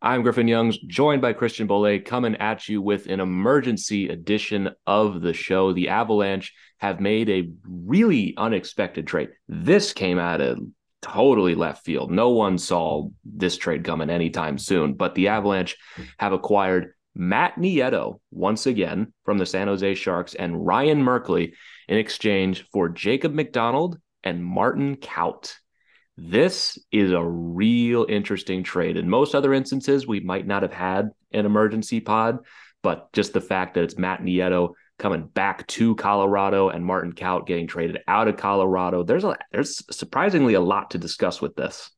I'm Griffin Youngs, joined by Christian Bolle, coming at you with an emergency edition of the show. The Avalanche have made a really unexpected trade. This came out of totally left field. No one saw this trade coming anytime soon, but the Avalanche have acquired Matt Nieto once again from the San Jose Sharks and Ryan Merkley in exchange for Jacob McDonald and Martin Kaut. This is a real interesting trade. In most other instances, we might not have had an emergency pod, but just the fact that it's Matt Nieto coming back to Colorado and Martin Kaut getting traded out of Colorado, there's a there's surprisingly a lot to discuss with this.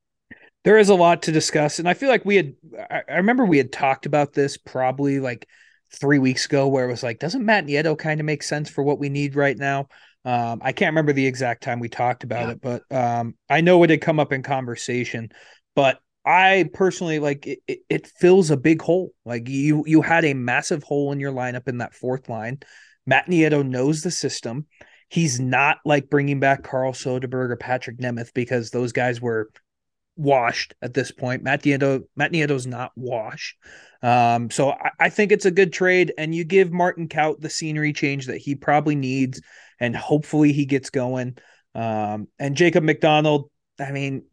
There is a lot to discuss, and I feel like we had. I remember we had talked about this probably like three weeks ago, where it was like, doesn't Matt Nieto kind of make sense for what we need right now? Um, I can't remember the exact time we talked about yeah. it, but um, I know it had come up in conversation. But I personally like it, it, it. fills a big hole. Like you, you had a massive hole in your lineup in that fourth line. Matt Nieto knows the system. He's not like bringing back Carl Soderberg or Patrick Nemeth because those guys were washed at this point. Matt Nieto, Matt Nieto's not washed. Um, so I, I, think it's a good trade, and you give Martin Kaut the scenery change that he probably needs and hopefully he gets going. Um, and Jacob McDonald, I mean,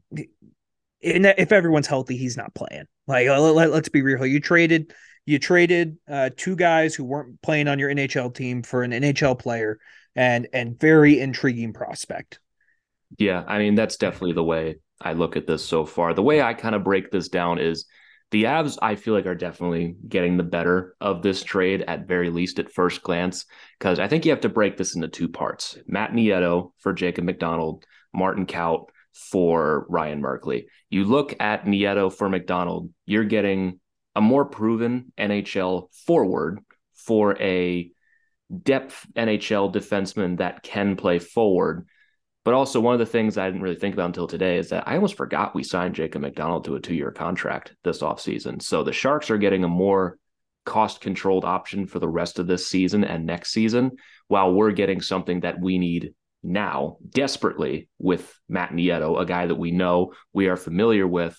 if everyone's healthy, he's not playing. Like, let, us be real. You traded, you traded uh, two guys who weren't playing on your NHL team for an NHL player, and and very intriguing prospect. Yeah, I mean that's definitely the way I look at this so far. The way I kind of break this down is the Avs, I feel like, are definitely getting the better of this trade at very least at first glance, because I think you have to break this into two parts Matt Nieto for Jacob McDonald, Martin Kaut for Ryan Merkley. You look at Nieto for McDonald, you're getting a more proven NHL forward for a depth NHL defenseman that can play forward but also, one of the things I didn't really think about until today is that I almost forgot we signed Jacob McDonald to a two year contract this offseason. So the Sharks are getting a more cost controlled option for the rest of this season and next season, while we're getting something that we need now desperately with Matt Nieto, a guy that we know we are familiar with,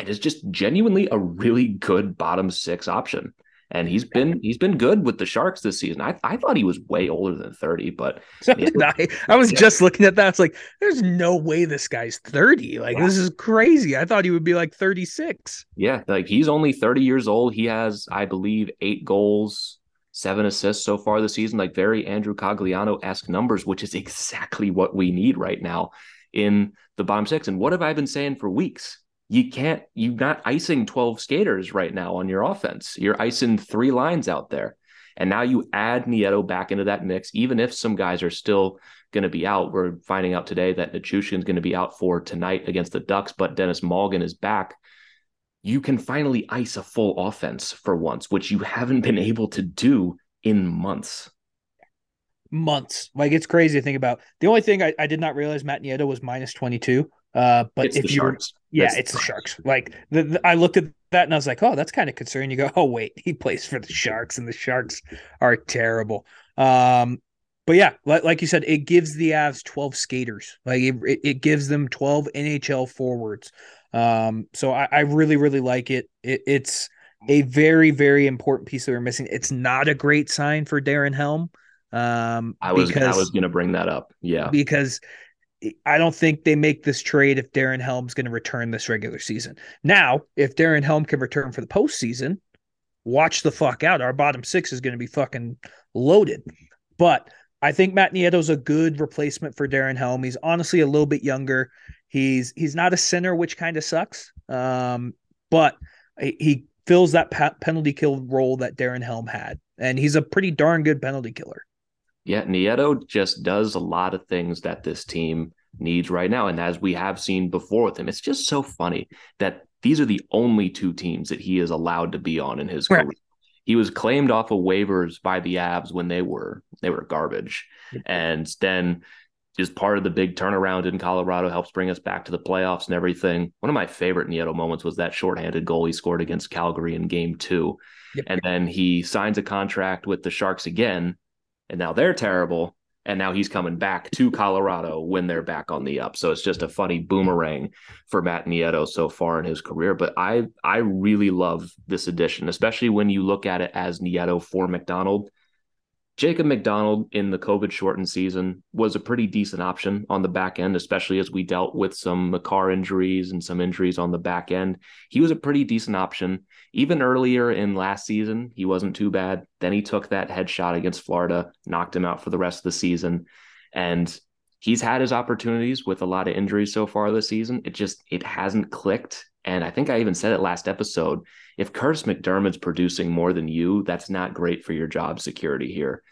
and is just genuinely a really good bottom six option and he's been he's been good with the Sharks this season. I, I thought he was way older than 30, but so I. I was yeah. just looking at that. It's like there's no way this guy's 30. Like wow. this is crazy. I thought he would be like 36. Yeah, like he's only 30 years old. He has, I believe, eight goals, seven assists so far this season. Like very Andrew Cogliano esque numbers, which is exactly what we need right now in the bottom six. And what have I been saying for weeks? You can't you're not icing 12 skaters right now on your offense. You're icing three lines out there. And now you add Nieto back into that mix even if some guys are still going to be out. We're finding out today that Nichushkin is going to be out for tonight against the Ducks but Denis Malgin is back. You can finally ice a full offense for once which you haven't been able to do in months. Months. Like it's crazy to think about. The only thing I, I did not realize Matt Nieto was minus 22 uh, but it's if you, Sharks. yeah, that's it's the Sharks. Like the, the, I looked at that and I was like, oh, that's kind of concerning. You go, oh wait, he plays for the Sharks, and the Sharks are terrible. Um, but yeah, like, like you said, it gives the Avs twelve skaters. Like it, it gives them twelve NHL forwards. Um, so I, I really, really like it. it. It's a very, very important piece that we're missing. It's not a great sign for Darren Helm. Um, I was because, I was going to bring that up. Yeah, because I don't think they make this trade if Darren Helm's going to return this regular season. Now, if Darren Helm can return for the postseason, watch the fuck out. Our bottom six is going to be fucking loaded. But I think Matt Nieto's a good replacement for Darren Helm. He's honestly a little bit younger. He's he's not a center, which kind of sucks. Um, but he fills that penalty kill role that Darren Helm had, and he's a pretty darn good penalty killer. Yeah, Nieto just does a lot of things that this team needs right now. And as we have seen before with him, it's just so funny that these are the only two teams that he is allowed to be on in his right. career. he was claimed off of waivers by the Avs when they were they were garbage, mm-hmm. and then is part of the big turnaround in Colorado, helps bring us back to the playoffs and everything. One of my favorite Nieto moments was that shorthanded goal he scored against Calgary in game two. Yep. And then he signs a contract with the Sharks again, and now they're terrible. And now he's coming back to Colorado when they're back on the up. So it's just a funny boomerang for Matt Nieto so far in his career. But I I really love this addition, especially when you look at it as Nieto for McDonald. Jacob McDonald in the COVID shortened season was a pretty decent option on the back end, especially as we dealt with some Makar injuries and some injuries on the back end. He was a pretty decent option. Even earlier in last season, he wasn't too bad. Then he took that headshot against Florida, knocked him out for the rest of the season. And he's had his opportunities with a lot of injuries so far this season. It just it hasn't clicked. And I think I even said it last episode if Kurtis MacDermid's producing more than you, that's not great for your job security here.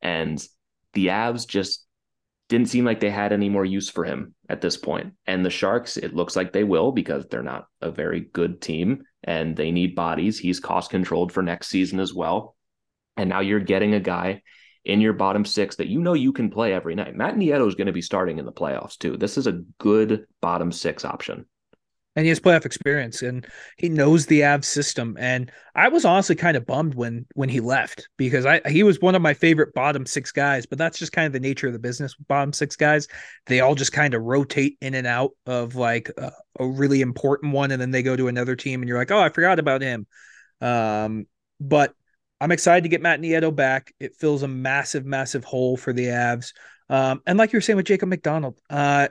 And the Avs just didn't seem like they had any more use for him at this point. And the Sharks, it looks like they will because they're not a very good team and they need bodies. He's cost controlled for next season as well. And now you're getting a guy in your bottom six that you know you can play every night. Matt Nieto is going to be starting in the playoffs too. This is a good bottom six option and he has playoff experience and he knows the Avs system. And I was honestly kind of bummed when when he left because I he was one of my favorite bottom six guys, but that's just kind of the nature of the business with bottom six guys. They all just kind of rotate in and out of like a, a really important one, and then they go to another team, and you're like, oh, I forgot about him. Um, but I'm excited to get Matt Nieto back. It fills a massive, massive hole for the Avs. Um, and like you were saying with Jacob McDonald, uh,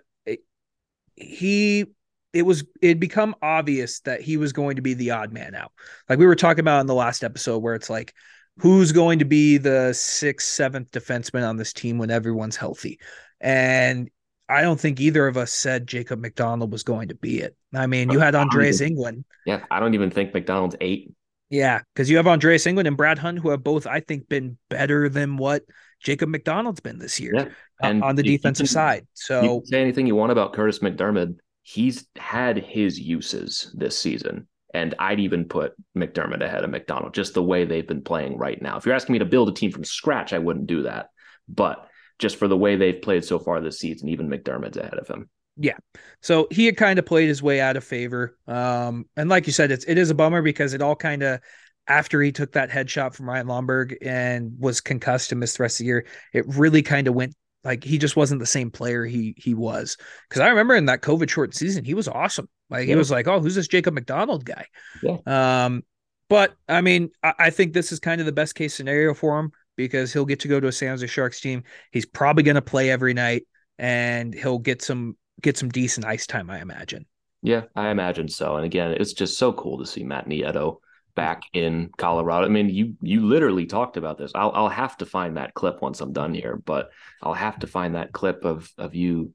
he it was it become obvious that he was going to be the odd man out. Like we were talking about in the last episode, where it's like, who's going to be the sixth, seventh defenseman on this team when everyone's healthy? And I don't think either of us said Jacob McDonald was going to be it. I mean, you had Andreas Englund. Yeah, I don't even think McDonald's eight. Yeah, because you have Andreas Englund and Brad Hunt, who have both, I think, been better than what Jacob McDonald's been this year yeah. and on the defensive can, side. So say anything you want about Kurtis MacDermid he's had his uses this season. And I'd even put MacDermid ahead of McDonald, just the way they've been playing right now. If you're asking me to build a team from scratch, I wouldn't do that. But just for the way they've played so far this season, even MacDermid's ahead of him. Yeah. So he had kind of played his way out of favor. Um, and like you said, it's it is a bummer because it all kind of after he took that headshot from Ryan Lomberg and was concussed and missed the rest of the year, it really kind of went like he just wasn't the same player he he was. Because I remember in that COVID short season, he was awesome. Like yeah. he was like, oh, who's this Jacob McDonald guy? Yeah. Um, but I mean, I, I, think this is kind of the best case scenario for him because he'll get to go to a San Jose Sharks team. He's probably going to play every night, and he'll get some get some decent ice time, I imagine. Yeah, I imagine so. And again, it's just so cool to see Matt Nieto back in Colorado. I mean, you you literally talked about this. I'll I'll have to find that clip once I'm done here, but I'll have to find that clip of of you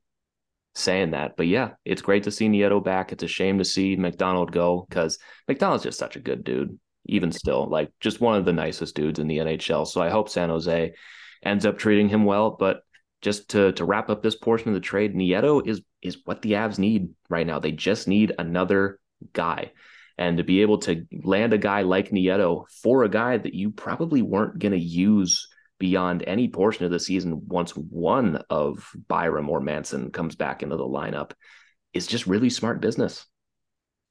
saying that. But yeah, it's great to see Nieto back. It's a shame to see McDonald go because McDonald's just such a good dude, even still, like just one of the nicest dudes in the NHL. So I hope San Jose ends up treating him well. But just to to wrap up this portion of the trade, Nieto is is what the Avs need right now. They just need another guy. And to be able to land a guy like Nieto for a guy that you probably weren't going to use beyond any portion of the season once one of Byram or Manson comes back into the lineup is just really smart business.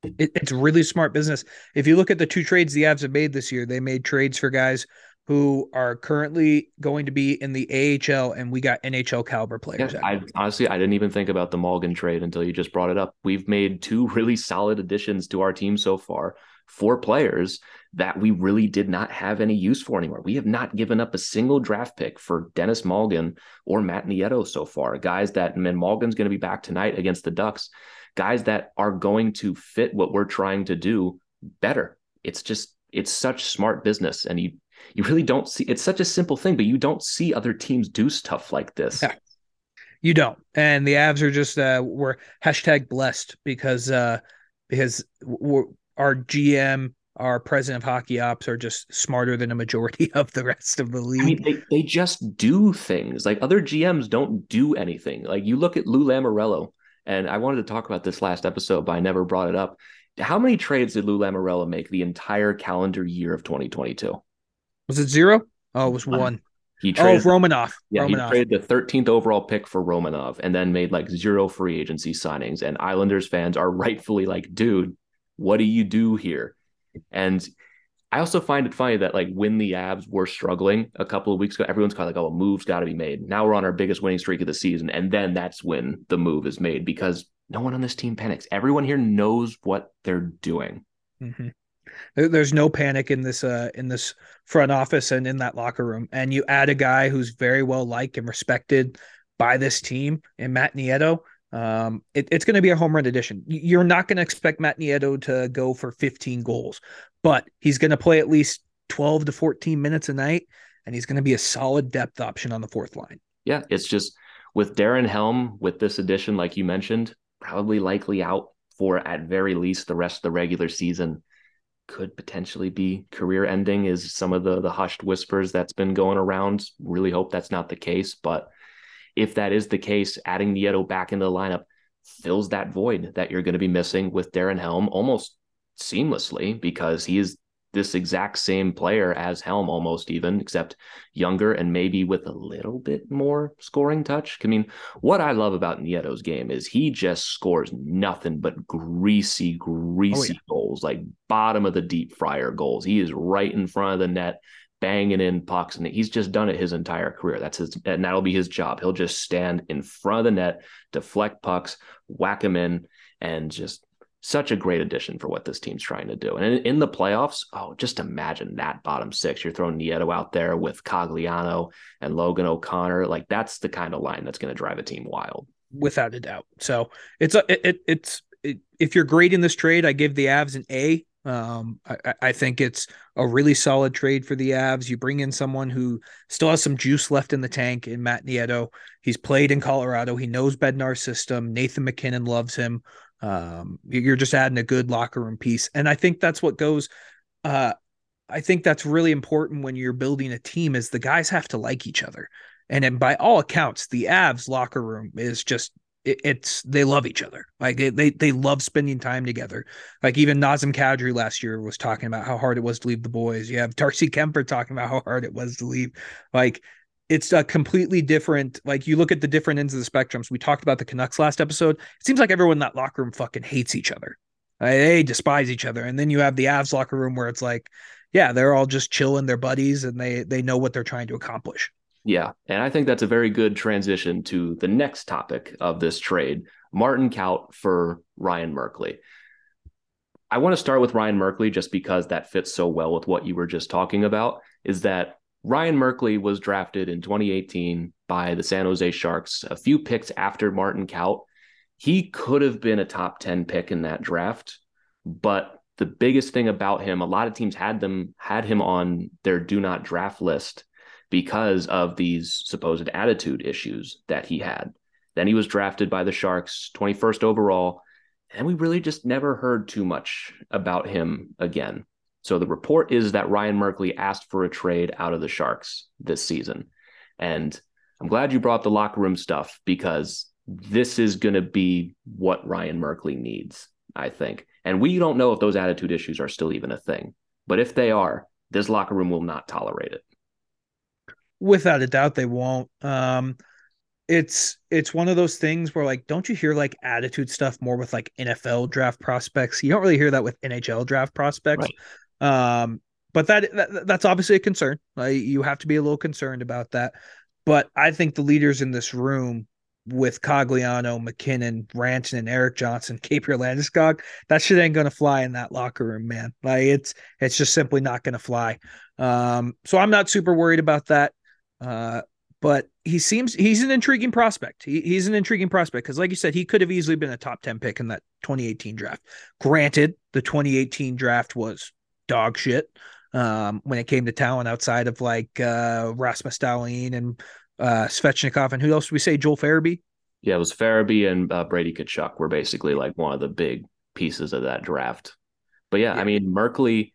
It, it's really smart business. If you look at the two trades the Avs have made this year, they made trades for guys who are currently going to be in the AHL, and we got NHL caliber players. Yeah, I honestly I didn't even think about the Morgan trade until you just brought it up. We've made two really solid additions to our team so far. Four players that we really did not have any use for anymore. We have not given up a single draft pick for Denis Malgin or Matt Nieto so far. Guys that and Malgin's going to be back tonight against the Ducks. Guys that are going to fit what we're trying to do better. It's just it's such smart business, and you you really don't see it's such a simple thing, but you don't see other teams do stuff like this. Yeah. You don't. And the Avs are just uh we're hashtag blessed because uh because our GM, our president of hockey ops are just smarter than a majority of the rest of the league. I mean, they, they just do things like other GMs don't do anything. Like you look at Lou Lamoriello, and I wanted to talk about this last episode, but I never brought it up. How many trades did Lou Lamoriello make the entire calendar year of 2022? Was it zero? Oh, it was one. He traded, oh, Romanov. Yeah, Romanov. he traded the 13th overall pick for Romanov and then made like zero free agency signings. And Islanders fans are rightfully like, dude, what do you do here? And I also find it funny that like when the Avs were struggling a couple of weeks ago, everyone's kind of like, oh, a move's got to be made. Now we're on our biggest winning streak of the season. And then that's when the move is made because no one on this team panics. Everyone here knows what they're doing. Mm-hmm. There's no panic in this uh in this front office and in that locker room. And you add a guy who's very well liked and respected by this team and Matt Nieto. Um, it, it's going to be a home run addition. You're not going to expect Matt Nieto to go for 15 goals, but he's going to play at least 12 to 14 minutes a night, and he's going to be a solid depth option on the fourth line. Yeah, it's just with Darren Helm with this addition, like you mentioned, probably likely out for at very least the rest of the regular season could potentially be career ending is some of the the hushed whispers that's been going around. Really hope that's not the case but if that is the case adding Nieto back into the lineup fills that void that you're going to be missing with Darren Helm almost seamlessly because he is this exact same player as Helm, almost even, except younger and maybe with a little bit more scoring touch. I mean, what I love about Nieto's game is he just scores nothing but greasy, oh, greasy oh, yeah. goals, like bottom of the deep fryer goals. He is right in front of the net, banging in pucks, and he's just done it his entire career. That's his, and that'll be his job. He'll just stand in front of the net, deflect pucks, whack them in, and just such a great addition for what this team's trying to do. And in, in, the playoffs, oh, just imagine that bottom six. You're throwing Nieto out there with Cogliano and Logan O'Connor. Like that's the kind of line that's going to drive a team wild, without a doubt. So it's a it, it it's it, if you're grading this trade, I give the Avs an A. Um, I, I think it's a really solid trade for the Avs. You bring in someone who still has some juice left in the tank in Matt Nieto. He's played in Colorado. He knows Bednar's system. Nathan MacKinnon loves him. Um, you're just adding a good locker room piece, and I think that's what goes. Uh, I think that's really important when you're building a team. Is the guys have to like each other, and, and by all accounts, the Avs locker room is just it, it's they love each other. Like they, they they love spending time together. Like even Nazem Kadri last year was talking about how hard it was to leave the boys. You have Darcy Kuemper talking about how hard it was to leave. Like it's a completely different like you look at the different ends of the spectrums. We talked about the canucks last episode. It seems like everyone in that locker room fucking hates each other. They despise each other. And then you have the avs locker room where it's like yeah they're all just chilling their buddies and they they know what they're trying to accomplish. Yeah and i think that's a very good transition to the next topic of this trade martin kaut for ryan merkley. I want to start with ryan merkley just because that fits so well with what you were just talking about is that Ryan Merkley was drafted in 2018 by the San Jose Sharks, a few picks after Martin Kaut. He could have been a top 10 pick in that draft, but the biggest thing about him, a lot of teams had them had him on their do not draft list because of these supposed attitude issues that he had. Then he was drafted by the Sharks, 21st overall, and we really just never heard too much about him again. So the report is that Ryan Merkley asked for a trade out of the Sharks this season. And I'm glad you brought the locker room stuff because this is going to be what Ryan Merkley needs, I think. And we don't know if those attitude issues are still even a thing. But if they are, this locker room will not tolerate it. Without a doubt, they won't. Um, it's it's one of those things where like, don't you hear like attitude stuff more with like NFL draft prospects? You don't really hear that with NHL draft prospects. Right. Um, but that, that that's obviously a concern. you have to be a little concerned about that. But I think the leaders in this room with Cogliano, MacKinnon, Rantanen, and Erik Johnson, Gabriel Landeskog, that shit ain't gonna fly in that locker room, man. Like it's it's just simply not gonna fly. Um, so I'm not super worried about that. Uh, but he seems he's an intriguing prospect. He, he's an intriguing prospect because, like you said, he could have easily been a top 10 pick in that 2018 draft. Granted, the 2018 draft was dog shit um, when it came to talent outside of like uh, Rasmus Dahlin and uh, Svechnikov and who else did we say? Joel Farabee. Yeah, it was Farabee and uh, Brady Tkachuk were basically like one of the big pieces of that draft. But yeah, yeah, I mean Merkley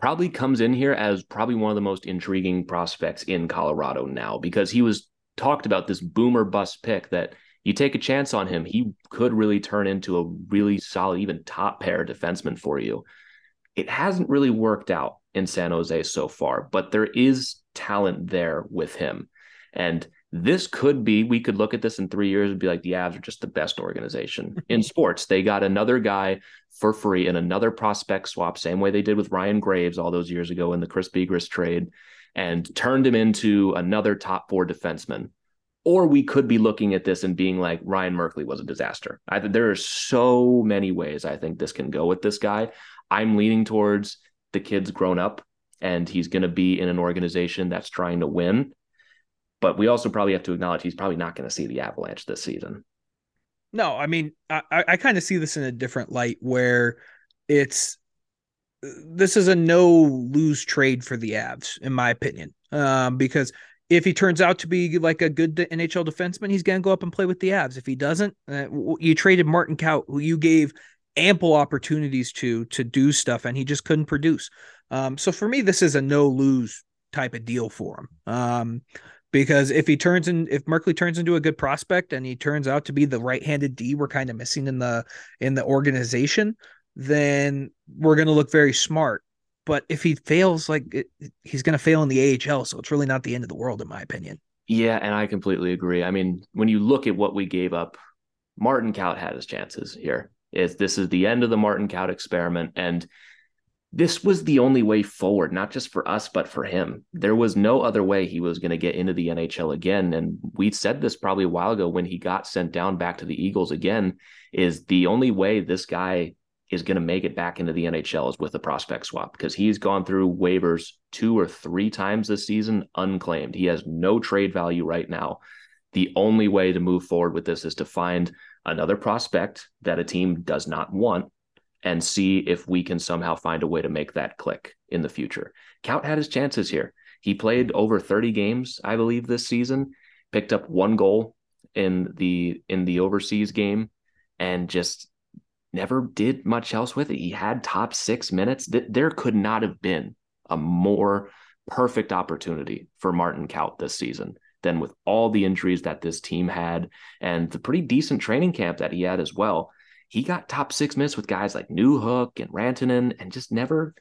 probably comes in here as probably one of the most intriguing prospects in Colorado now because he was talked about this boomer bust pick that you take a chance on him, he could really turn into a really solid, even top pair defenseman for you it hasn't really worked out in San Jose so far, but there is talent there with him. And this could be, we could look at this in three years and be like, the Avs are just the best organization in sports. They got another guy for free and another prospect swap, same way they did with Ryan Graves all those years ago in the Chris Bigras trade, and turned him into another top four defenseman. Or we could be looking at this and being like, Ryan Merkley was a disaster. I, there are so many ways I think this can go with this guy. I'm leaning towards the kid's grown up and he's going to be in an organization that's trying to win. But we also probably have to acknowledge he's probably not going to see the Avalanche this season. No, I mean, I, I kind of see this in a different light where it's this is a no lose trade for the Avs, in my opinion. Um, because if he turns out to be like a good NHL defenseman, he's going to go up and play with the Avs. If he doesn't, uh, you traded Martin Kaut, who you gave ample opportunities to to do stuff, and he just couldn't produce. Um, so for me, this is a no lose type of deal for him. Um, because if he turns in, if Merkley turns into a good prospect and he turns out to be the right handed D we're kind of missing in the in the organization, then we're going to look very smart. But if he fails, like it, he's going to fail in the AHL, so it's really not the end of the world, in my opinion. Yeah, and I completely agree. I mean, when you look at what we gave up, Martin Kaut had his chances here is this is the end of the Martin Kaut experiment. And this was the only way forward, not just for us, but for him. There was no other way he was going to get into the NHL again. And we said this probably a while ago when he got sent down back to the Eagles again, is the only way this guy is going to make it back into the NHL is with a prospect swap because he's gone through waivers two or three times this season unclaimed. He has no trade value right now. The only way to move forward with this is to find another prospect that a team does not want and see if we can somehow find a way to make that click in the future. Kaut had his chances here. He played over 30 games, I believe, this season, picked up one goal in the in the overseas game, and just never did much else with it. He had top six minutes. There could not have been a more perfect opportunity for Martin Kaut this season than with all the injuries that this team had and the pretty decent training camp that he had as well. He got top six minutes with guys like Newhook and Rantanen and just never,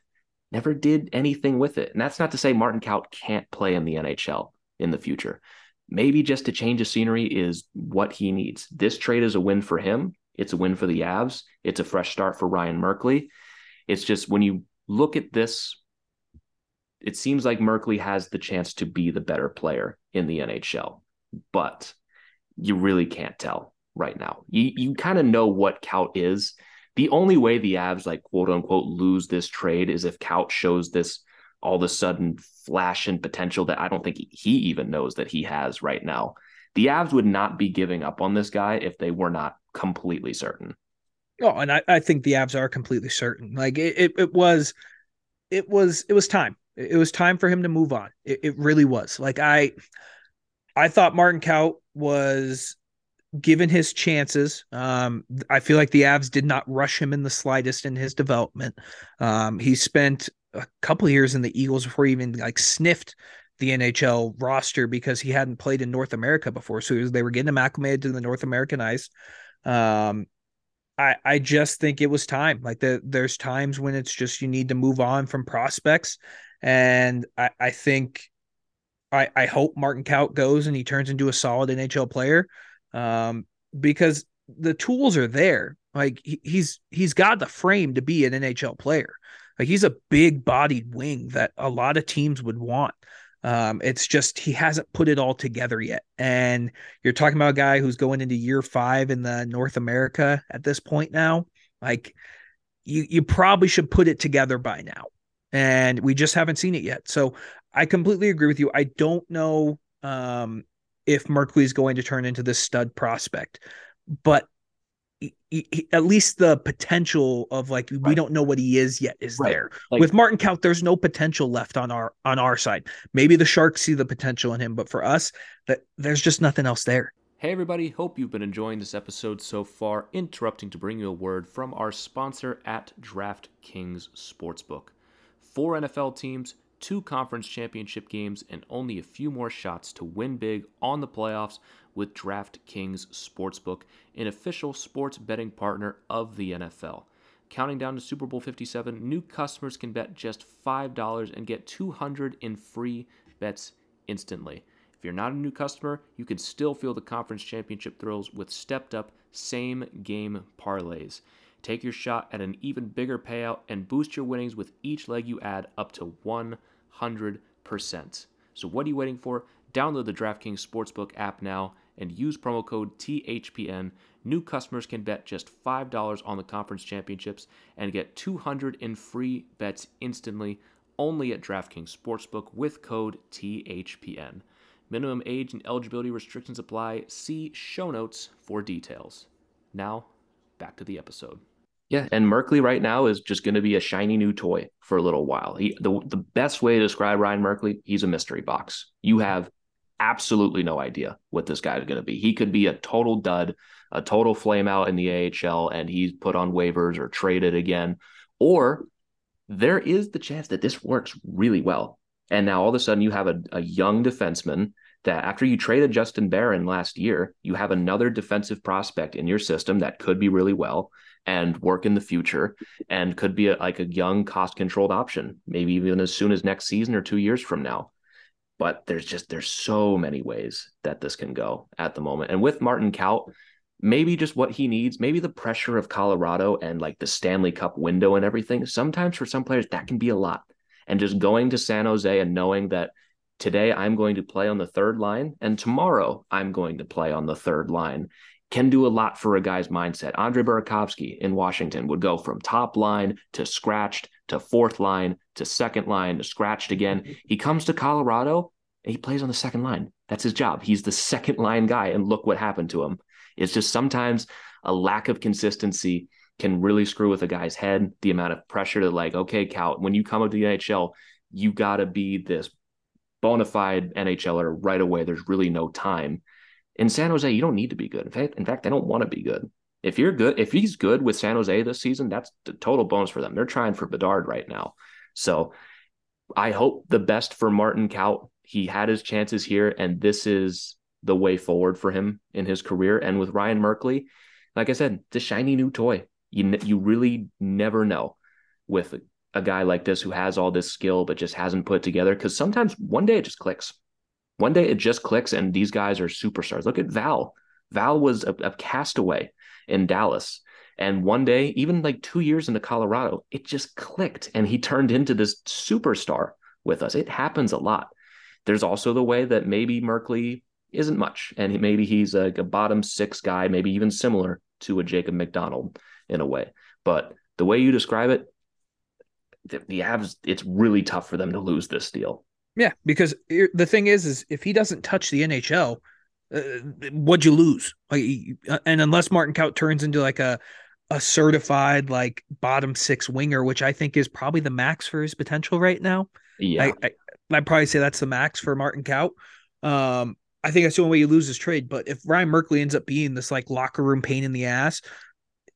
never did anything with it. And that's not to say Martin Kaut can't play in the NHL in the future. Maybe just a change of scenery is what he needs. This trade is a win for him. It's a win for the Avs. It's a fresh start for Ryan Merkley. It's just when you look at this it seems like Merkley has the chance to be the better player in the NHL, but you really can't tell right now. You you kind of know what Kaut is. The only way the Avs like quote unquote lose this trade is if Kaut shows this all of a sudden flash and potential that I don't think he even knows that he has right now. The Avs would not be giving up on this guy if they were not completely certain. Oh, and I, I think the Avs are completely certain. Like it, it, it was it was it was time. It was time for him to move on. It, it really was. Like I, I thought Martin Kaut was given his chances. Um, I feel like the Avs did not rush him in the slightest in his development. Um, he spent a couple years in the Eagles before he even like sniffed the NHL roster because he hadn't played in North America before. So was, they were getting him acclimated to the North American ice. Um, I I just think it was time. Like the, there's times when it's just you need to move on from prospects and I, I think I, I hope Martin Kaut goes and he turns into a solid NHL player. Um, because the tools are there. Like he, he's he's got the frame to be an NHL player. Like he's a big bodied wing that a lot of teams would want. Um, it's just he hasn't put it all together yet. And you're talking about a guy who's going into year five in the North America at this point now. Like you you probably should put it together by now and we just haven't seen it yet. So I completely agree with you. I don't know um, if Merkley is going to turn into this stud prospect, but he, he, at least the potential of like right. we don't know what he is yet is right. there. Like, with Martin Kaut, there's no potential left on our on our side. Maybe the Sharks see the potential in him, but for us, that there's just nothing else there. Hey everybody, hope you've been enjoying this episode so far. Interrupting to bring you a word from our sponsor at DraftKings Sportsbook four NFL teams, two conference championship games, and only a few more shots to win big on the playoffs with DraftKings Sportsbook, an official sports betting partner of the NFL. Counting down to Super Bowl 57, new customers can bet just $5 and get 200 in free bets instantly. If you're not a new customer, you can still feel the conference championship thrills with stepped up same game parlays. Take your shot at an even bigger payout and boost your winnings with each leg you add up to 100%. So, what are you waiting for? Download the DraftKings Sportsbook app now and use promo code THPN. New customers can bet just $5 on the conference championships and get 200 in free bets instantly only at DraftKings Sportsbook with code THPN. Minimum age and eligibility restrictions apply. See show notes for details. Now, back to the episode. Yeah, and Merkley right now is just going to be a shiny new toy for a little while. He, the the best way to describe Ryan Merkley, he's a mystery box. You have absolutely no idea what this guy is going to be. He could be a total dud, a total flame out in the AHL, and he's put on waivers or traded again. Or there is the chance that this works really well. And now all of a sudden you have a, a young defenseman that after you traded Justin Barron last year, you have another defensive prospect in your system that could be really well and work in the future and could be a, like a young cost controlled option, maybe even as soon as next season or two years from now but there's just there's so many ways that this can go at the moment. And with Martin Kaut, maybe just what he needs, maybe the pressure of Colorado and like the Stanley Cup window and everything. Sometimes for some players that can be a lot. And just going to San Jose and knowing that today I'm going to play on the third line and tomorrow I'm going to play on the third line can do a lot for a guy's mindset. Andre Burakovsky in Washington would go from top line to scratched to fourth line to second line to scratched again. He comes to Colorado and he plays on the second line. That's his job. He's the second line guy. And look what happened to him. It's just sometimes a lack of consistency can really screw with a guy's head. The amount of pressure to like, okay, Cal, when you come up to the NHL, you got to be this bona fide NHLer right away. There's really no time. In San Jose, you don't need to be good. In fact, in fact, they don't want to be good. If you're good, if he's good with San Jose this season, that's the total bonus for them. They're trying for Bedard right now. So I hope the best for Martin Kaut. He had his chances here, and this is the way forward for him in his career. And with Ryan Merkley, like I said, it's a shiny new toy. You you really never know with a, a guy like this who has all this skill but just hasn't put together. Because sometimes one day it just clicks. One day it just clicks, and these guys are superstars. Look at Val. Val was a, a castaway in Dallas. And one day, even like two years into Colorado, it just clicked and he turned into this superstar with us. It happens a lot. There's also the way that maybe Merkley isn't much, and maybe he's like a bottom six guy, maybe even similar to a Jacob McDonald in a way. But the way you describe it, the, the Avs, it's really tough for them to lose this deal. Yeah, because the thing is, is if he doesn't touch the NHL, uh, what'd you lose? Like, uh, and unless Martin Kaut turns into like a a certified like bottom six winger, which I think is probably the max for his potential right now. Yeah, I, I, would probably say that's the max for Martin Kaut. Um, I think that's the only way you lose his trade. But if Ryan Merkley ends up being this like locker room pain in the ass,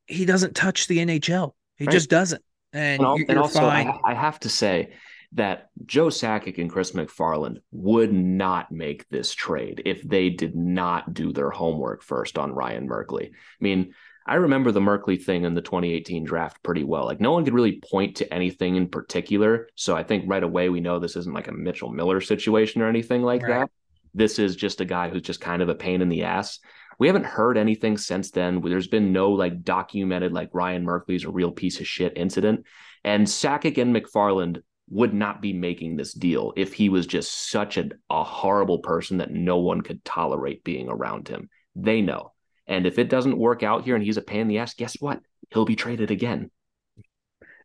he doesn't touch the NHL. He right. just doesn't. And, and, and also, I, I have to say, that Joe Sakic and Chris MacFarland would not make this trade if they did not do their homework first on Ryan Merkley. I mean, I remember the Merkley thing in the 2018 draft pretty well. Like no one could really point to anything in particular. So I think right away we know this isn't like a Mitchell Miller situation or anything like right. that. This is just a guy who's just kind of a pain in the ass. We haven't heard anything since then. There's been no like documented like Ryan Merkley's a real piece of shit incident. And Sakic and MacFarland would not be making this deal if he was just such a, a horrible person that no one could tolerate being around him. They know. And if it doesn't work out here and he's a pain in the ass, guess what? He'll be traded again.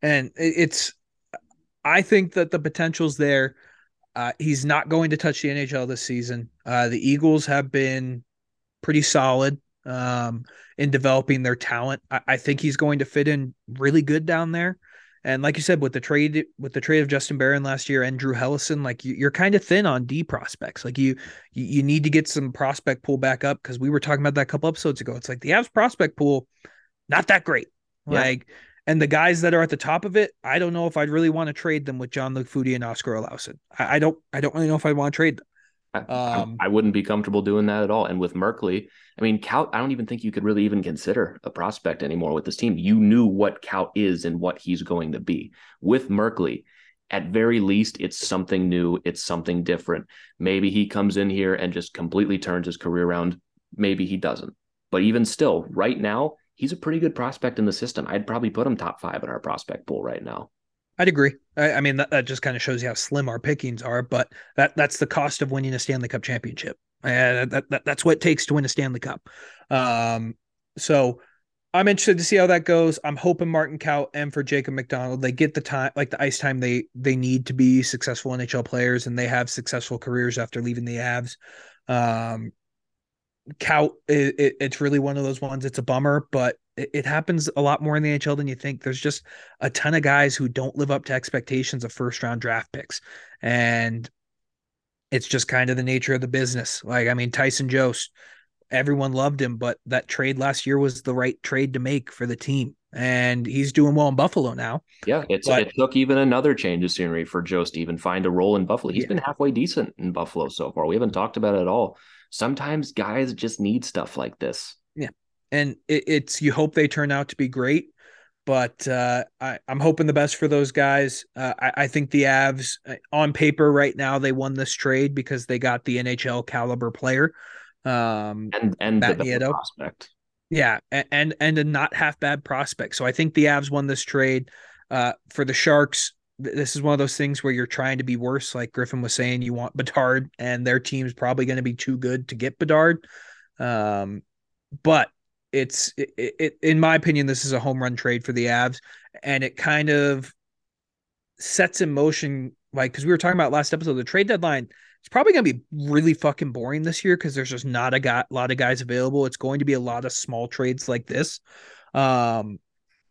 And it's, I think that the potential's there. Uh, he's not going to touch the NHL this season. Uh, the Eagles have been pretty solid um, in developing their talent. I, I, think he's going to fit in really good down there. And like you said, with the trade with the trade of Justin Barron last year and Drew Helleson, like you, are kind of thin on D prospects. Like you, you, you need to get some prospect pool back up because we were talking about that a couple episodes ago. It's like the Avs prospect pool, not that great. Yeah. Like, and the guys that are at the top of it, I don't know if I'd really want to trade them with Jean-Luc Foudy and Oskar Olausson. I, I don't, I don't really know if I want to trade them. Um, I, I, wouldn't be comfortable doing that at all. And with Merkley, I mean, Kaut, I don't even think you could really even consider a prospect anymore with this team. You knew what Kaut is and what he's going to be. With Merkley, at very least, it's something new. It's something different. Maybe he comes in here and just completely turns his career around. Maybe he doesn't. But even still, right now, he's a pretty good prospect in the system. I'd probably put him top five in our prospect pool right now. I'd agree. I, I mean, that, that just kind of shows you how slim our pickings are, but that that's the cost of winning a Stanley Cup championship. Uh, that, that, that's what it takes to win a Stanley Cup. Um, so I'm interested to see how that goes. I'm hoping Martin Kaut and for Jacob McDonald, they get the time, like the ice time they they need to be successful NHL players, and they have successful careers after leaving the Avs. Um, Kaut, it, it, it's really one of those ones. It's a bummer, but it, it, happens a lot more in the NHL than you think. There's just a ton of guys who don't live up to expectations of first round draft picks, and it's just kind of the nature of the business. Like, I mean, Tyson Jost, everyone loved him, but that trade last year was the right trade to make for the team. And he's doing well in Buffalo now. Yeah, it's but, it took even another change of scenery for Jost to even find a role in Buffalo. He's yeah. been halfway decent in Buffalo so far. We haven't talked about it at all. Sometimes guys just need stuff like this. Yeah. And it, it's you hope they turn out to be great but uh, I, am hoping the best for those guys. Uh, I, I, think the Avs, uh, on paper, right now, they won this trade because they got the NHL caliber player, um, and and Matt the prospect. Yeah, and and a not half bad prospect. So I think the Avs won this trade. Uh, for the Sharks, this is one of those things where you're trying to be worse. Like Griffin was saying, you want Bedard, and their team's probably going to be too good to get Bedard. Um, but it's it, it, in my opinion this is a home run trade for the Avs and it kind of sets in motion like because we were talking about last episode the trade deadline it's probably going to be really fucking boring this year because there's just not a got, lot of guys available. It's going to be a lot of small trades like this. Um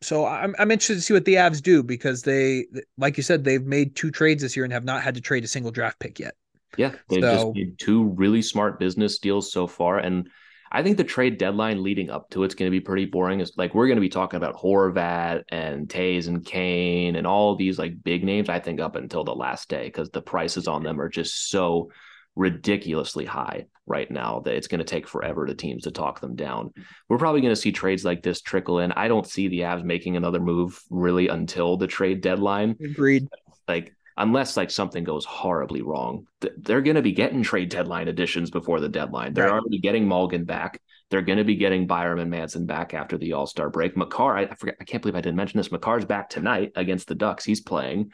so I'm, I'm interested to see what the Avs do because they like you said they've made two trades this year and have not had to trade a single draft pick yet. Yeah they've so, just made two really smart business deals so far and I think the trade deadline leading up to it's going to be pretty boring. It's like we're going to be talking about Horvat and Toews and Kane and all these like big names. I think up until the last day because the prices on them are just so ridiculously high right now that it's going to take forever to teams to talk them down. We're probably going to see trades like this trickle in. I don't see the Avs making another move really until the trade deadline. Agreed. Like unless like something goes horribly wrong, they're going to be getting trade deadline additions before the deadline. They're right. already getting Malgin back. They're going to be getting Byram and Manson back after the All Star break. Makar, I, I, forget, I can't believe I didn't mention this. Makar's back tonight against the Ducks. He's playing.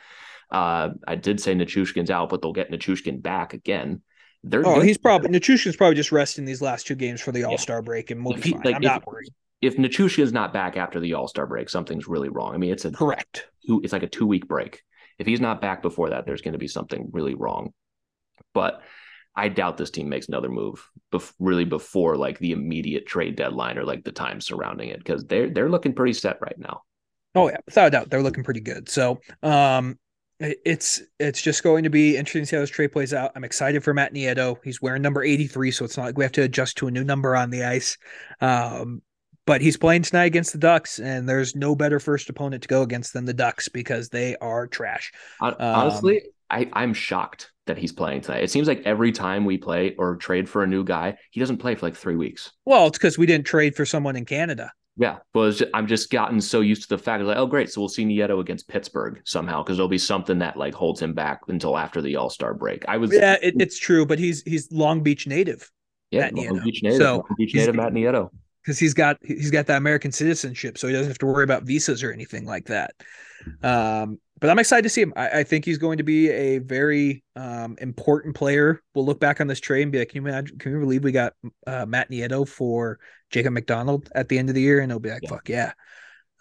Uh, I did say Nichushkin's out, but they'll get Nichushkin back again. They're oh, he's probably Nichushkin's probably just resting these last two games for the All Star yeah. break, and we'll he, like, I'm if, not worried. If Nichushkin's not back after the All Star break, something's really wrong. I mean, it's a correct. Two, it's like a two week break. If he's not back before that, there's going to be something really wrong. But I doubt this team makes another move bef- really before like the immediate trade deadline or like the time surrounding it because they're they're looking pretty set right now. Oh yeah, without a doubt, they're looking pretty good. So um, it's it's just going to be interesting to see how this trade plays out. I'm excited for Matt Nieto. He's wearing number 83, so it's not like we have to adjust to a new number on the ice. Um, but he's playing tonight against the Ducks, and there's no better first opponent to go against than the Ducks because they are trash. Honestly, um, I, I'm shocked that he's playing tonight. It seems like every time we play or trade for a new guy, he doesn't play for like three weeks. Well, it's because we didn't trade for someone in Canada. Yeah, but just, I'm just gotten so used to the fact that like, oh, great, so we'll see Nieto against Pittsburgh somehow because there'll be something that like holds him back until after the All Star break. I was yeah, it, it's true, but he's he's Long Beach native. Yeah, Long Beach native. So Long Beach native Matt Nieto because he's got he's got that American citizenship, so he doesn't have to worry about visas or anything like that. Um, but I'm excited to see him. I, I think he's going to be a very um, important player. We'll look back on this trade and be like, can you imagine? Can you believe we got uh, Matt Nieto for Jacob McDonald at the end of the year? And he'll be like, yeah. fuck yeah.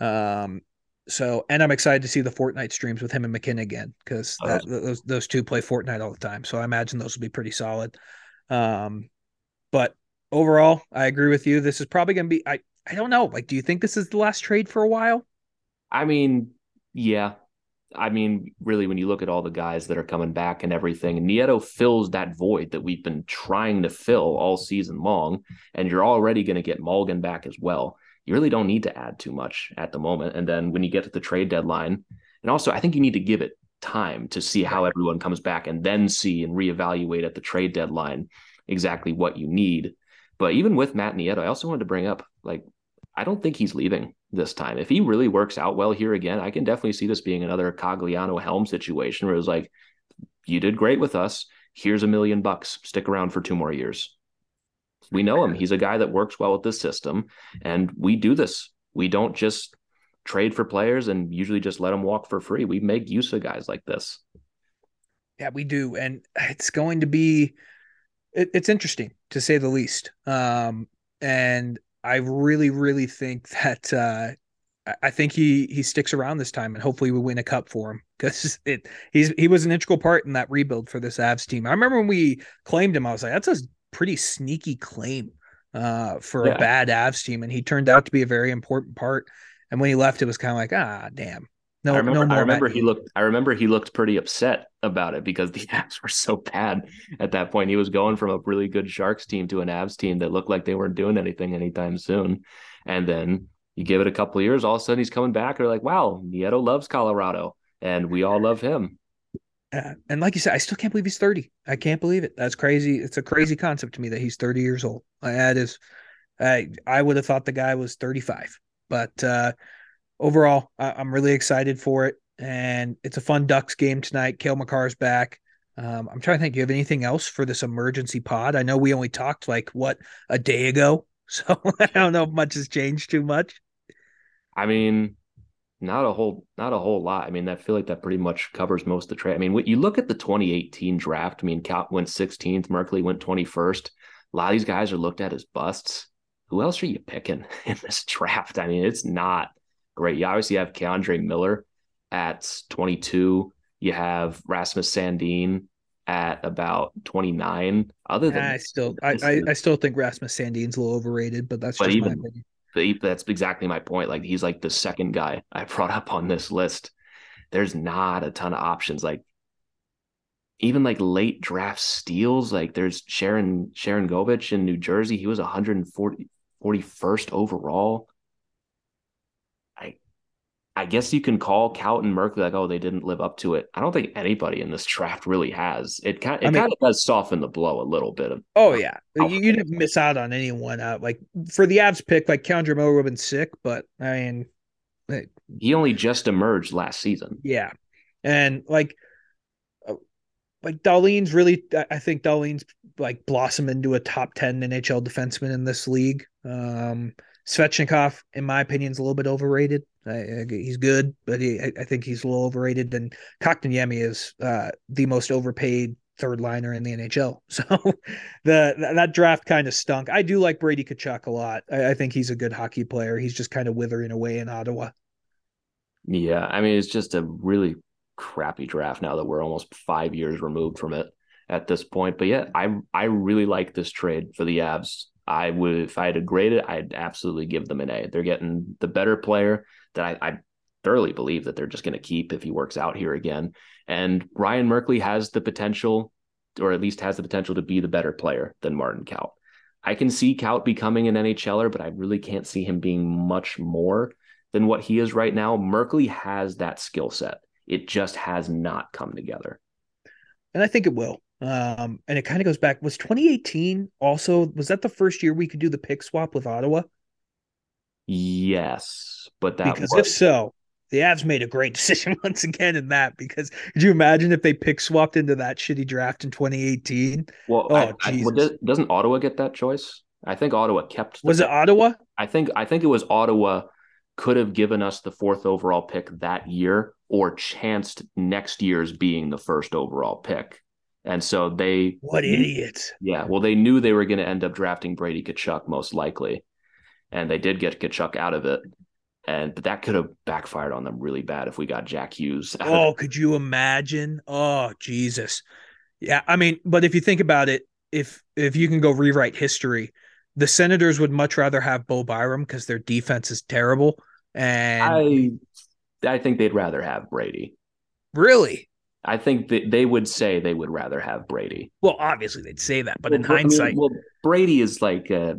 Um, so, and I'm excited to see the Fortnite streams with him and MacKinnon again because oh, those those two play Fortnite all the time. So I imagine those will be pretty solid. Um, but overall, I agree with you. This is probably going to be. I I don't know. Like, do you think this is the last trade for a while? I mean, yeah. I mean, really, when you look at all the guys that are coming back and everything, Nieto fills that void that we've been trying to fill all season long. And you're already going to get Malgin back as well. You really don't need to add too much at the moment. And then when you get to the trade deadline, and also I think you need to give it time to see how everyone comes back and then see and reevaluate at the trade deadline exactly what you need. But even with Matt Nieto, I also wanted to bring up like I don't think he's leaving this time. If he really works out well here again, I can definitely see this being another Cogliano Helm situation where it was like, you did great with us. Here's a million bucks. Stick around for two more years. We know him. He's a guy that works well with this system. And we do this. We don't just trade for players and usually just let them walk for free. We make use of guys like this. Yeah, we do. And it's going to be, it, it's interesting to say the least. Um, and I really, really think that uh, I think he he sticks around this time, and hopefully we win a cup for him because it he's he was an integral part in that rebuild for this Avs team. I remember when we claimed him, I was like, that's a pretty sneaky claim uh, for yeah. a bad Avs team, and he turned out to be a very important part. And when he left, it was kind of like, ah, damn. No, I remember, no I remember he looked. I remember he looked pretty upset about it because the Avs were so bad at that point. He was going from a really good Sharks team to an Avs team that looked like they weren't doing anything anytime soon. And then you give it a couple years, all of a sudden he's coming back. They're like, wow, Nieto loves Colorado, and we all love him. Uh, and like you said, I still can't believe he's 30. I can't believe it. That's crazy. It's a crazy concept to me that he's 30 years old. That is, I I would have thought the guy was 35, but uh, overall, I, am really excited for it. And it's a fun Ducks game tonight. Cale Makar's back. Um, I'm trying to think. Do you have anything else for this emergency pod? I know we only talked like what a day ago, so I don't know if much has changed too much. I mean, not a whole, not a whole lot. I mean, I feel like that pretty much covers most of the trade. I mean, when you look at the 2018 draft. I mean, Kaut went 16th, Merkley went 21st. A lot of these guys are looked at as busts. Who else are you picking in this draft? I mean, it's not great. You obviously have K'Andre Miller at 22. You have Rasmus Sandin at about 29. Other than I still I, I, I, still think Rasmus Sandin's a little overrated, but that's but just even, my opinion. That's exactly my point. Like he's like the second guy I brought up on this list. There's not a ton of options. Like even like late draft steals, like there's Sharon Sharangovich in New Jersey. He was 140 41st overall. I guess you can call and Merkley like, oh, they didn't live up to it. I don't think anybody in this draft really has. It kind, it I mean, kind of does soften the blow a little bit. Of oh yeah, you, you didn't miss out on anyone. out. like for the Avs pick, like K'Andre Miller would have been sick, but I mean, it, he only just emerged last season. Yeah, and like, uh, like Dahlin's really, I think Dahlin's like blossom into a top ten NHL defenseman in this league. Um, Svechnikov, in my opinion, is a little bit overrated. I, he's good, but he, I, think he's a little overrated. And Kotkaniemi is uh, the most overpaid third liner in the NHL. So the that draft kind of stunk. I do like Brady Tkachuk a lot. I, I, think he's a good hockey player. He's just kind of withering away in Ottawa. Yeah, I mean it's just a really crappy draft now that we're almost five years removed from it at this point. But yeah, I I really like this trade for the Avs. I would if I had to grade it, I'd absolutely give them an A. They're getting the better player that I, I thoroughly believe that they're just going to keep if he works out here again. And Ryan Merkley has the potential, or at least has the potential to be the better player than Martin Kaut. I can see Kaut becoming an NHLer, but I really can't see him being much more than what he is right now. Merkley has that skill set. It just has not come together. And I think it will. Um, and it kind of goes back. Was 2018 also was that the first year we could do the pick swap with Ottawa? Yes, but that because was... if so, the Avs made a great decision once again in that. Because could you imagine if they pick swapped into that shitty draft in 2018? Well, oh, I, I, well, doesn't Ottawa get that choice? I think Ottawa kept. was pick. it Ottawa? I think I think it was Ottawa. Could have given us the fourth overall pick that year, or chanced next year's being the first overall pick. And so they what idiots. Yeah, well, they knew they were going to end up drafting Brady Tkachuk most likely, and they did get Tkachuk out of it. And but that could have backfired on them really bad if we got Jack Hughes. Oh, could you imagine? Oh, Jesus. Yeah, I mean, but if you think about it, if if you can go rewrite history, the Senators would much rather have Bo Byram because their defense is terrible. And I I think they'd rather have Brady. Really? I think that they would say they would rather have Brady. Well, obviously they'd say that, but well, in hindsight, I mean, well, Brady is like a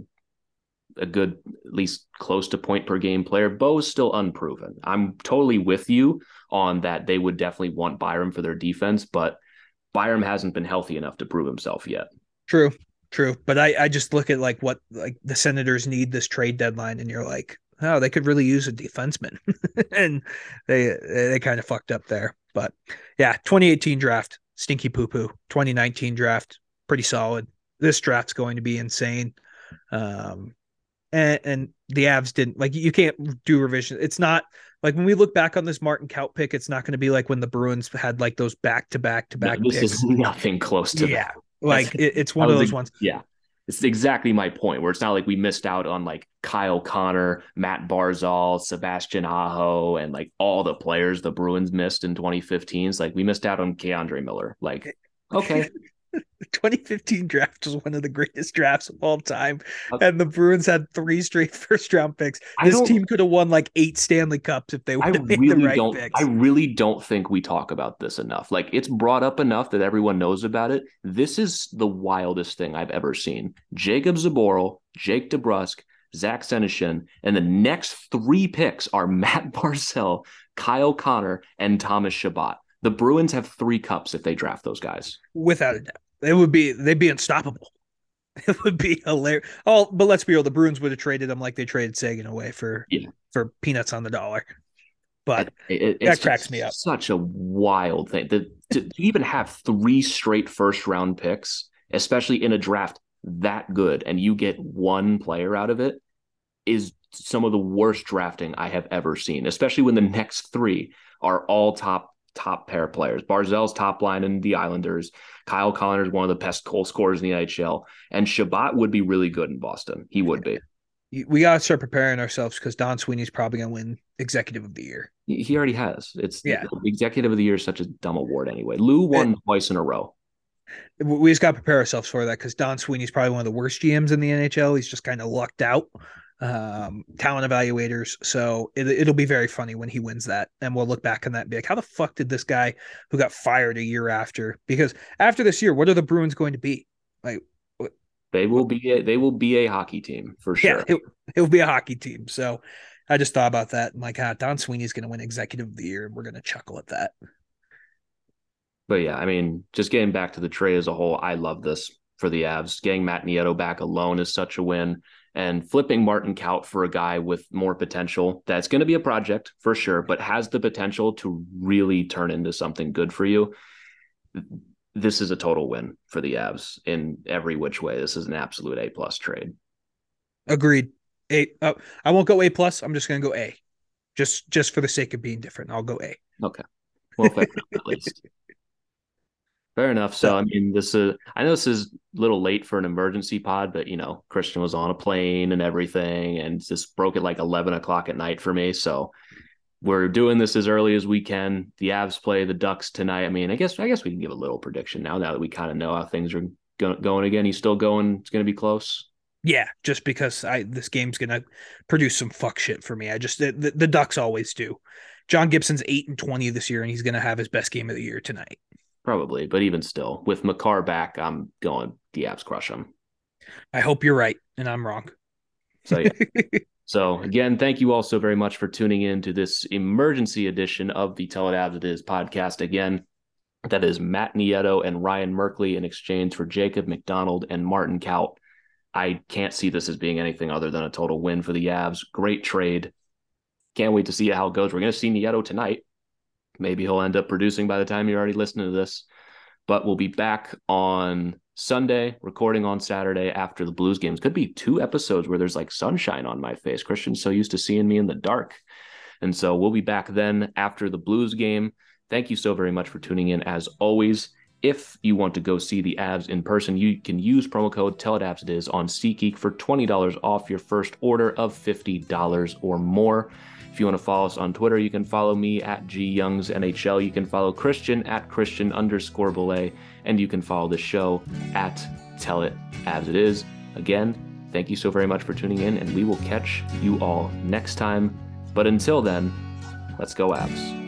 a good, at least close to point per game player. Bo's still unproven. I'm totally with you on that. They would definitely want Byram for their defense, but Byram hasn't been healthy enough to prove himself yet. True, true. But I, I just look at like what like the Senators need this trade deadline, and you're like, oh, they could really use a defenseman, and they they kind of fucked up there. But yeah, 2018 draft, stinky poo poo. 2019 draft, pretty solid. This draft's going to be insane. Um, and, and the Avs didn't like you can't do revision. It's not like when we look back on this Martin Kaut pick, it's not going to be like when the Bruins had like those back to back to back. This picks. is nothing close to yeah. That. Like it, it's one of those ones. Yeah, it's exactly my point. Where it's not like we missed out on like Kyle Connor, Matt Barzal, Sebastian Aho, and like all the players the Bruins missed in 2015. It's like we missed out on K'Andre Miller. Like okay. the 2015 draft was one of the greatest drafts of all time. Okay. And the Bruins had three straight first round picks. This team could have won like eight Stanley Cups if they would have made really the right don't, picks. I really don't think we talk about this enough. Like it's brought up enough that everyone knows about it. This is the wildest thing I've ever seen. Jakub Zboril, Jake DeBrusk, Zach Senyshyn, and the next three picks are Matt Barzal, Kyle Connor, and Thomas Chabot. The Bruins have three cups if they draft those guys. Without a doubt. It would be they'd be unstoppable. It would be hilarious. Oh, but let's be real, the Bruins would have traded them like they traded Seguin away for yeah. for peanuts on the dollar. But it, it, that cracks me up. Such a wild thing to, to even have three straight first round picks, especially in a draft that good, and you get one player out of it, is some of the worst drafting I have ever seen. Especially when the next three are all top top pair players. Barzal's top line in the Islanders. Kyle Connor is one of the best goal scorers in the NHL. And Chabot would be really good in Boston. He would be. We got to start preparing ourselves because Don Sweeney's probably going to win Executive of the Year. He already has. It's yeah. Executive of the Year is such a dumb award anyway. Lou won twice in a row. We just got to prepare ourselves for that because Don Sweeney's probably one of the worst GMs in the NHL. He's just kind of lucked out um, talent evaluators. So it, will be very funny when he wins that, and we'll look back on that and be like, "How the fuck did this guy who got fired a year after?" Because after this year, what are the Bruins going to be? Like, they will be a, they will be a hockey team for sure. Yeah, it, it will be a hockey team. So I just thought about that. I'm like, ah, Don Sweeney's going to win Executive of the Year, and we're going to chuckle at that. But yeah, I mean, just getting back to the trade as a whole, I love this for the Avs. Getting Matt Nieto back alone is such a win and flipping Martin Kaut for a guy with more potential that's going to be a project for sure, but has the potential to really turn into something good for you. This is a total win for the Avs in every which way. This is an absolute A plus trade. Agreed. A. Uh, I won't go A plus. I'm just going to go A, just just for the sake of being different. I'll go A. Okay. Well, at least. Fair enough. So, I mean, this is, I know this is a little late for an emergency pod, but, you know, Christian was on a plane and everything and just broke at like 11 o'clock at night for me. So, we're doing this as early as we can. The Avs play the Ducks tonight. I mean, I guess, I guess we can give a little prediction now, now that we kind of know how things are go- going again. He's still going. It's going to be close. Yeah, just because I this game's gonna produce some fuck shit for me. I just the, the, the Ducks always do. John Gibson's eight and twenty this year, and he's gonna have his best game of the year tonight. Probably, but even still, with Makar back, I'm going the Avs crush him. I hope you're right and I'm wrong. So yeah. so again, thank you all so very much for tuning in to this emergency edition of the Tell It Avs It Is podcast. Again, that is Matt Nieto and Ryan Merkley in exchange for Jacob MacDonald and Martin Kaut. I can't see this as being anything other than a total win for the Avs. Great trade. Can't wait to see how it goes. We're going to see Nieto tonight. Maybe he'll end up producing by the time you're already listening to this. But we'll be back on Sunday, recording on Saturday after the Blues games. Could be two episodes where there's like sunshine on my face. Christian's so used to seeing me in the dark. And so we'll be back then after the Blues game. Thank you so very much for tuning in as always. If you want to go see the Avs in person, you can use promo code TellItAvsIt is on SeatGeek for $20 off your first order of $50 or more. If you want to follow us on Twitter, you can follow me at GYoungsNHL. You can follow Christian at Christian underscore Belay, and you can follow the show at Tell It As It Is. Again, thank you so very much for tuning in, and we will catch you all next time. But until then, let's go, Avs.